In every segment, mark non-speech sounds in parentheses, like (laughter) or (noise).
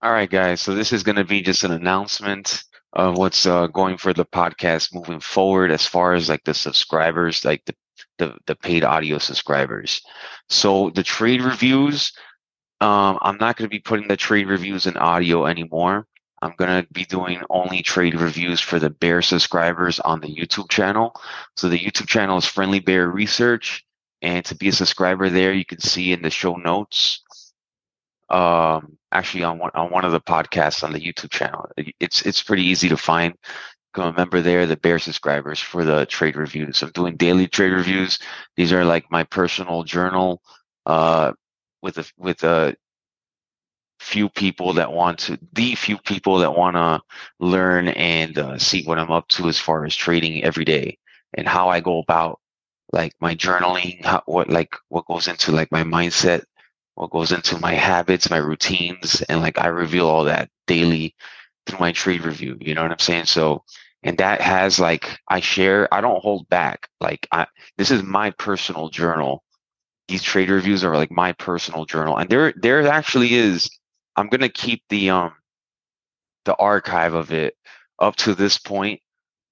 All right, guys. So this is going to be just an announcement of what's uh, going for the podcast moving forward, as far as like the subscribers, like the the, the paid audio subscribers. So the trade reviews, um, I'm not going to be putting the trade reviews in audio anymore. I'm going to be doing only trade reviews for the Bear subscribers on the YouTube channel. So the YouTube channel is Friendly Bear Research. And to be a subscriber there, you can see in the show notes um, actually on one on one of the podcasts on the YouTube channel. It's it's pretty easy to find. Become a member there, the Bear subscribers for the trade reviews. I'm doing daily trade reviews. These are like my personal journal uh, with a with a few people that want to the few people that want to learn and uh, see what I'm up to as far as trading every day and how I go about like my journaling, how, what like what goes into like my mindset what goes into my habits, my routines, and like I reveal all that daily through my trade review. You know what I'm saying? So, and that has like I share. I don't hold back. Like I, this is my personal journal. These trade reviews are like my personal journal, and there there actually is. I'm gonna keep the um the archive of it up to this point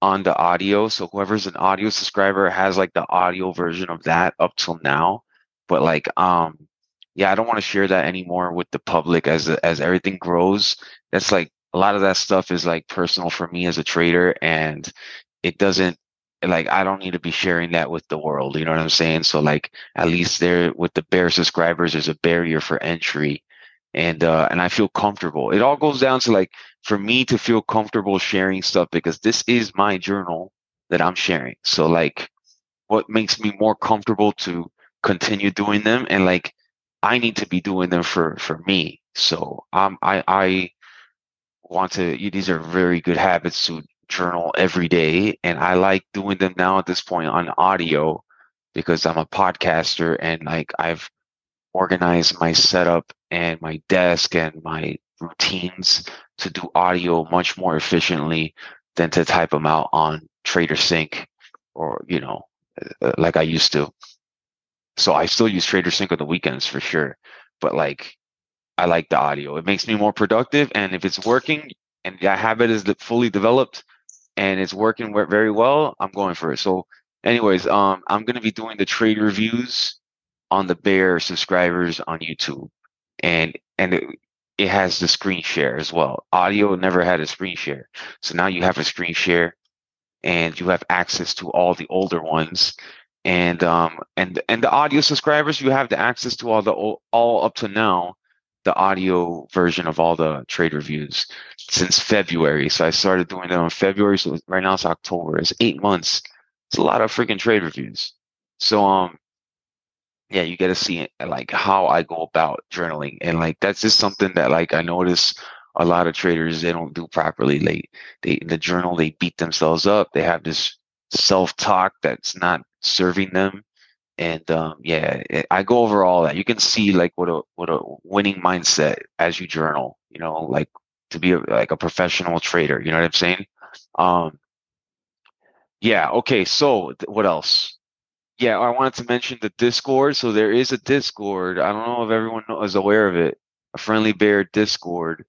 on the audio. So whoever's an audio subscriber has like the audio version of that up till now. But like um yeah, I don't want to share that anymore with the public as as everything grows. That's like a lot of that stuff is like personal for me as a trader, and it doesn't like I don't need to be sharing that with the world. You know what I'm saying? So like at least there with the bear subscribers, there's a barrier for entry, and uh, and I feel comfortable. It all goes down to like for me to feel comfortable sharing stuff because this is my journal that I'm sharing. So like, what makes me more comfortable to continue doing them and like I need to be doing them for for me. So um, I I want to. These are very good habits to journal every day, and I like doing them now at this point on audio because I'm a podcaster and like I've organized my setup and my desk and my routines to do audio much more efficiently than to type them out on TraderSync or you know uh, like I used to. So I still use TraderSync on the weekends for sure. But like I like the audio. It makes me more productive. And if it's working and that habit is fully developed and it's working very well, I'm going for it. So anyways, um, I'm going to be doing the trade reviews on the Bear subscribers on YouTube. And, and it, it has the screen share as well. Audio never had a screen share. So now you have a screen share and you have access to all the older ones and um and and the audio subscribers you have the access to all the all up to now the audio version of all the trade reviews since February. So I started doing that in February. So right now it's October. It's eight months. It's a lot of freaking trade reviews. So um yeah, you get to see like how I go about journaling. And like that's just something that like I notice a lot of traders they don't do properly. They in the journal they beat themselves up. They have this self-talk that's not serving them. And um, yeah it, i go over all that. You can see like what a what a winning mindset as you journal you know like to be a, like a professional trader you know what i'm saying? Um yeah okay so what else? Yeah i wanted to mention the discord. So there is a discord. I don't know if everyone is aware of it. A friendly bear discord.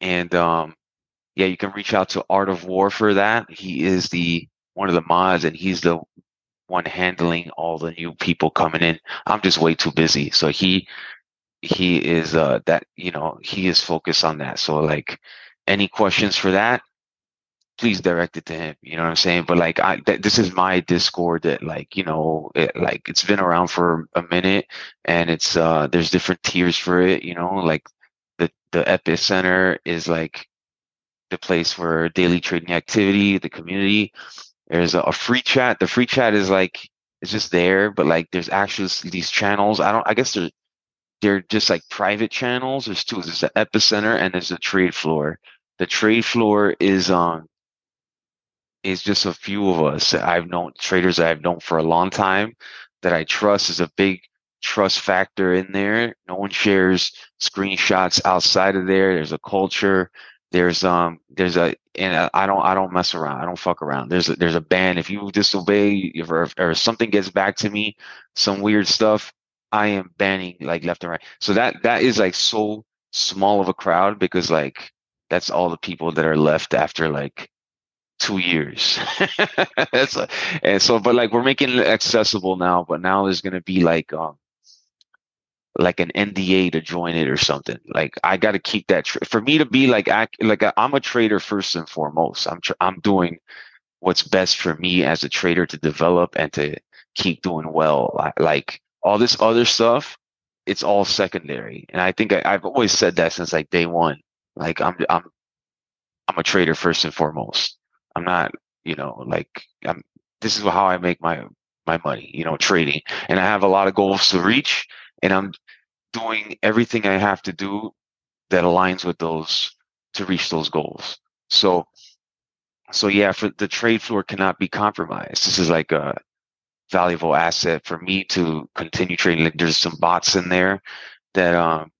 And um yeah you can reach out to art of war for that. He is the one of the mods and he's the one handling all the new people coming in. I'm just way too busy. So he he is uh that you know he is focused on that. So like any questions for that, please direct it to him. You know what I'm saying? But like I th- this is my Discord that like you know it, like it's been around for a minute and it's uh there's different tiers for it. You know like the the epicenter is like the place for daily trading activity, the community there's a, a free chat. The free chat is like it's just there, but like there's actually these channels. I don't. I guess they're they're just like private channels. There's two. There's the epicenter and there's the trade floor. The trade floor is um is just a few of us that I've known traders that I've known for a long time that I trust is a big trust factor in there. No one shares screenshots outside of there. There's a culture. There's um there's a and I don't I don't mess around. I don't fuck around. There's a, there's a ban if you disobey if or, or something gets back to me, some weird stuff. I am banning like left and right. So that that is like so small of a crowd because like that's all the people that are left after like two years. (laughs) that's a, and so, but like we're making it accessible now. But now there's gonna be like um like an NDA to join it or something. Like I got to keep that tra- for me to be like act, like uh, I'm a trader first and foremost. I'm tr- I'm doing what's best for me as a trader to develop and to keep doing well. Like all this other stuff, it's all secondary. And I think I, I've always said that since like day one. Like I'm I'm I'm a trader first and foremost. I'm not, you know, like I'm this is how I make my my money, you know, trading. And I have a lot of goals to reach and I'm doing everything I have to do that aligns with those to reach those goals. So so yeah, for the trade floor cannot be compromised. This is like a valuable asset for me to continue trading. Like there's some bots in there that um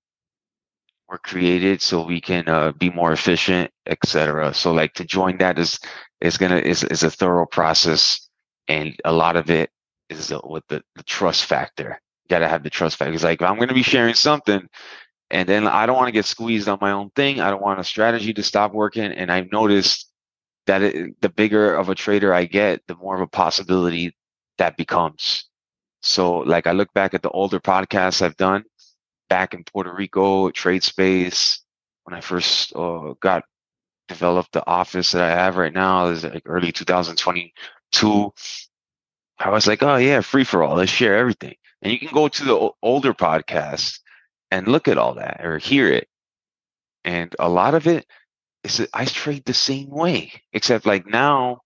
were created so we can uh, be more efficient, etc. So like to join that is is gonna is is a thorough process, and a lot of it is with the, the trust factor. You gotta have the trust factor. It's like I'm gonna be sharing something, and then I don't want to get squeezed on my own thing. I don't want a strategy to stop working. And I've noticed that it, the bigger of a trader I get, the more of a possibility that becomes. So like I look back at the older podcasts I've done back in Puerto Rico, trade space, when I first uh, got developed the office that I have right now is like early 2022. I was like, oh yeah, free for all. Let's share everything. And you can go to the older podcast and look at all that or hear it. And a lot of it is I trade the same way, except like now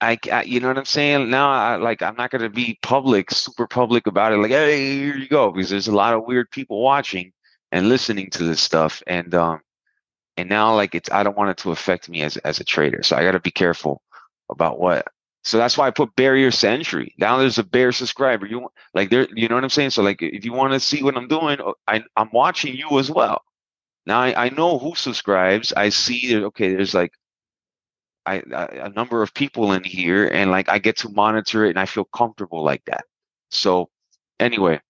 I, I, you know what I'm saying? Now, I like I'm not gonna be public, super public about it. Like, hey, here you go, because there's a lot of weird people watching and listening to this stuff, and um, and now like it's I don't want it to affect me as as a trader, so I got to be careful about what. So that's why I put barriers to entry. Now there's a bear subscriber. You like there, you know what I'm saying? So like if you want to see what I'm doing, oh, I I'm watching you as well. Now I, I know who subscribes. I see that okay, there's like I, a number of people in here and like I get to monitor it and I feel comfortable like that. So anyway,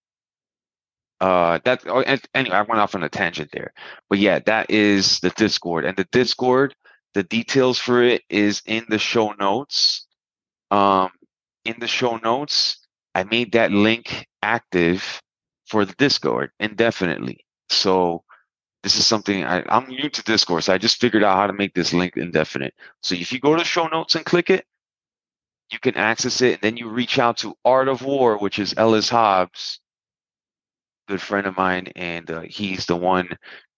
uh that oh, anyway, I went off on a tangent there. But yeah, that is the Discord. And the Discord, the details for it is in the show notes. Um in the show notes, I made that link active for the Discord indefinitely. So this is something I, I'm new to Discord, so I just figured out how to make this link indefinite. So if you go to show notes and click it, you can access it, and then you reach out to Art of War, which is Ellis Hobbs, good friend of mine, and uh, he's the one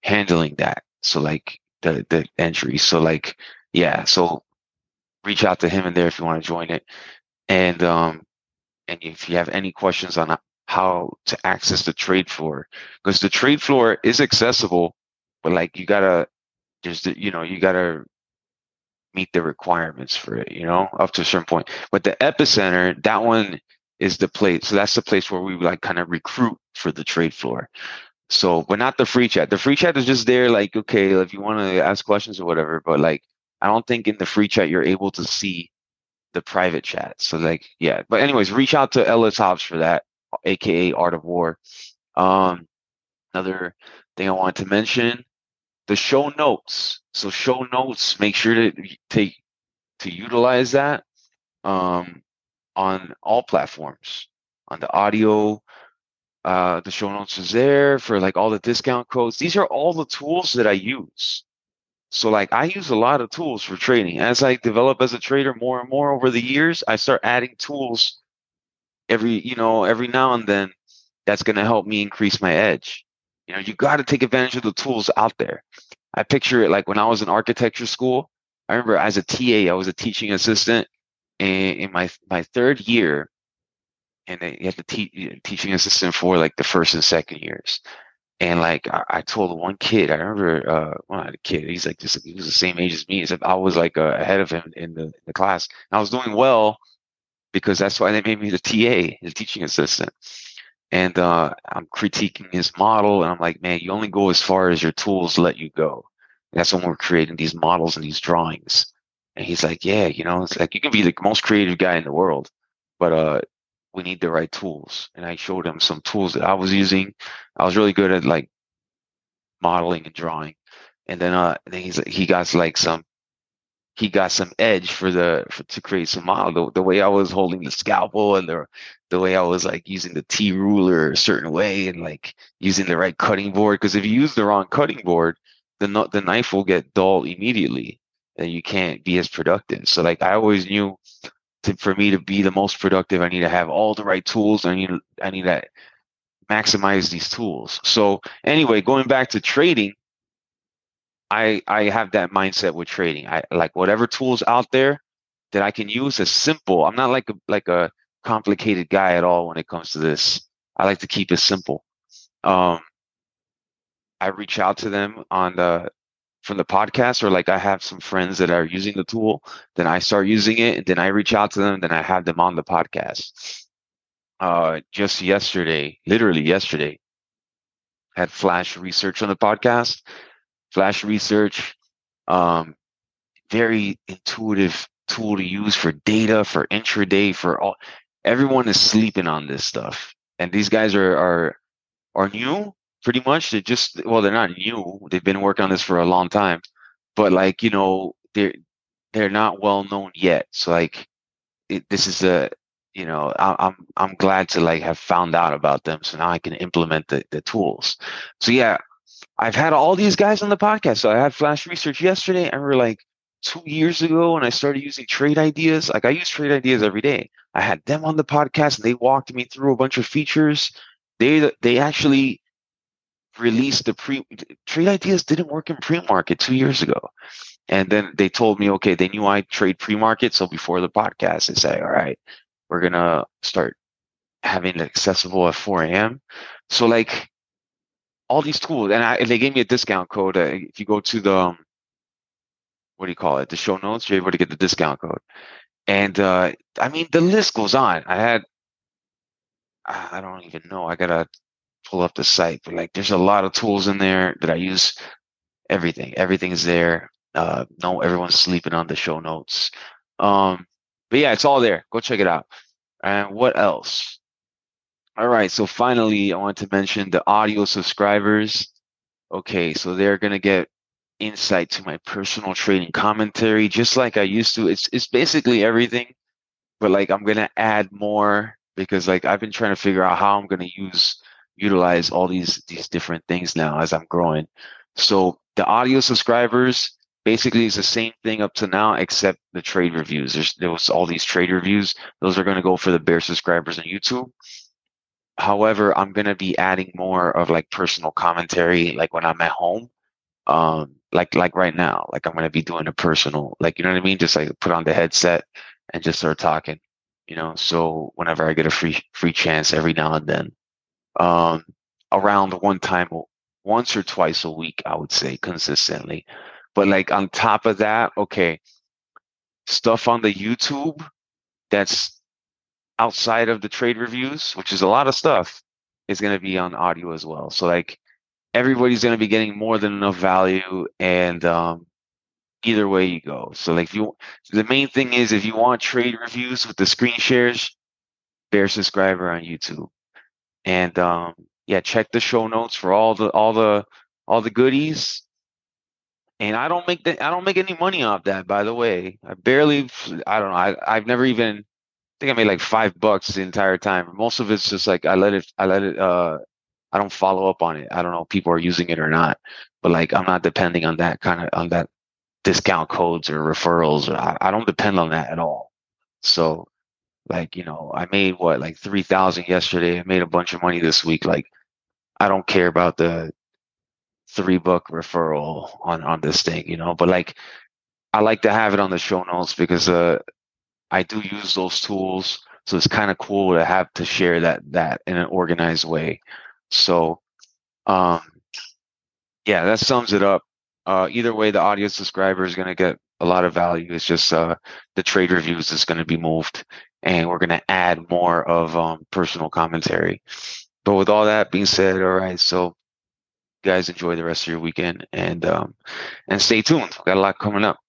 handling that. So like the the entry. So like yeah, so reach out to him in there if you want to join it, and um, and if you have any questions on how to access the trade floor, because the trade floor is accessible but like you gotta just you know you gotta meet the requirements for it you know up to a certain point. But the epicenter that one is the place so that's the place where we like kind of recruit for the trade floor. So but not the free chat. The free chat is just there like okay if you want to ask questions or whatever but like i don't think in the free chat you're able to see the private chat so like yeah but anyways reach out to Ellis Hobbs for that aka Art of War um another thing i wanted to mention the show notes. So show notes, make sure to take to utilize that um, on all platforms. On the audio, uh, the show notes is there for like all the discount codes. These are all the tools that I use. So like I use a lot of tools for trading. As I develop as a trader more and more over the years, I start adding tools every, you know, every now and then that's going to help me increase my edge. You know, you got to take advantage of the tools out there. I picture it like when I was in architecture school. I remember as a TA, I was a teaching assistant, and in my my third year, and you had to teach teaching assistant for like the first and second years. And like I, I told one kid, I remember, uh, well, not a kid, he's like just he was the same age as me. Except I was like uh, ahead of him in the, in the class. And I was doing well because that's why they made me the TA, the teaching assistant and uh, I'm critiquing his model, and I'm like, man, you only go as far as your tools let you go. And that's when we're creating these models and these drawings. And he's like, yeah, you know, it's like you can be the most creative guy in the world, but uh, we need the right tools. And I showed him some tools that I was using. I was really good at like modeling and drawing. And then uh then he's he got like some he got some edge for the for, to create some model. The, the way I was holding the scalpel and the the way I was like using the T ruler a certain way and like using the right cutting board. Because if you use the wrong cutting board, the the knife will get dull immediately, and you can't be as productive. So like I always knew, to, for me to be the most productive, I need to have all the right tools. I need I need to maximize these tools. So anyway, going back to trading, I I have that mindset with trading. I like whatever tools out there that I can use as simple. I'm not like a like a complicated guy at all when it comes to this. I like to keep it simple. Um, I reach out to them on the from the podcast, or like I have some friends that are using the tool. Then I start using it, and then I reach out to them. Then I have them on the podcast. Uh, just yesterday, literally yesterday, had Flash Research on the podcast Flash Research, um, very intuitive tool to use for data, for intraday, for all. Everyone is sleeping on this stuff, and these guys are are are new, pretty much. They're just well, they're not new. They've been working on this for a long time, but like you know, they're they're not well known yet. So like, it, this is a you know I, I'm I'm glad to like have found out about them, so now I can implement the the tools. So yeah, I've had all these guys on the podcast. So I had Flash Research yesterday, and we are like two years ago when I started using TradeIdeas. Like I use TradeIdeas every day. I had them on the podcast, and they walked me through a bunch of features. They they actually released the pre TradeIdeas didn't work in pre-market two years ago. And then they told me, okay, they knew I trade pre-market. So before the podcast, they say, all right, we're gonna start having it accessible at 4 a.m. So like all these tools, and, I, and they gave me a discount code. Uh, if you go to the um, what do you call it, the show notes, you're able to get the discount code. And uh, I mean, the list goes on. I had, I don't even know. I gotta pull up the site, but like, there's a lot of tools in there that I use. Everything, everything's there. Uh, no, everyone's sleeping on the show notes. Um, but yeah, it's all there. Go check it out. And what else? All right, so finally, I want to mention the audio subscribers. Okay, so they're gonna get insight to my personal trading commentary, just like I used to. It's it's basically everything, but like I'm gonna add more because like I've been trying to figure out how I'm gonna use utilize all these these different things now as I'm growing. So the audio subscribers basically is the same thing up to now, except the trade reviews. There's there was all these trade reviews. Those are gonna go for the bear subscribers on YouTube However, I'm gonna be adding more of like personal commentary, like when I'm at home. Um, like like right now, like I'm gonna be doing a personal, like you know what I mean, just like put on the headset and just start talking. You know, so whenever I get a free free chance, every now and then, um, around one time, once or twice a week, I would say consistently. But like on top of that, okay, stuff on the YouTube that's outside of the trade reviews, which is a lot of stuff, is going to be on audio as well. So like everybody's going to be getting more than enough value, and um, either way you go. So like you, the main thing is if you want trade reviews with the screen shares, bear subscriber on YouTube, and um, yeah, check the show notes for all the all the all the goodies. And I don't make the, I don't make any money off that, by the way. I barely, I don't know. I, I've never even think I made like five bucks the entire time. Most of it's just like I let it, I let it, uh, I don't follow up on it. I don't know if people are using it or not, but like I'm not depending on that kind of on that discount codes or referrals. I, I don't depend on that at all. So, like you know, I made what like three thousand yesterday. I made a bunch of money this week. Like I don't care about the three book referral on on this thing, you know. But like I like to have it on the show notes because uh I do use those tools. So it's kind of cool to have to share that that in an organized way. So um yeah, that sums it up. Uh, either way, the audio subscriber is going to get a lot of value. It's just uh, the trade reviews is going to be moved, and we're going to add more of um, personal commentary. But with all that being said, all right, so guys enjoy the rest of your weekend and um, and stay tuned. We've got a lot coming up.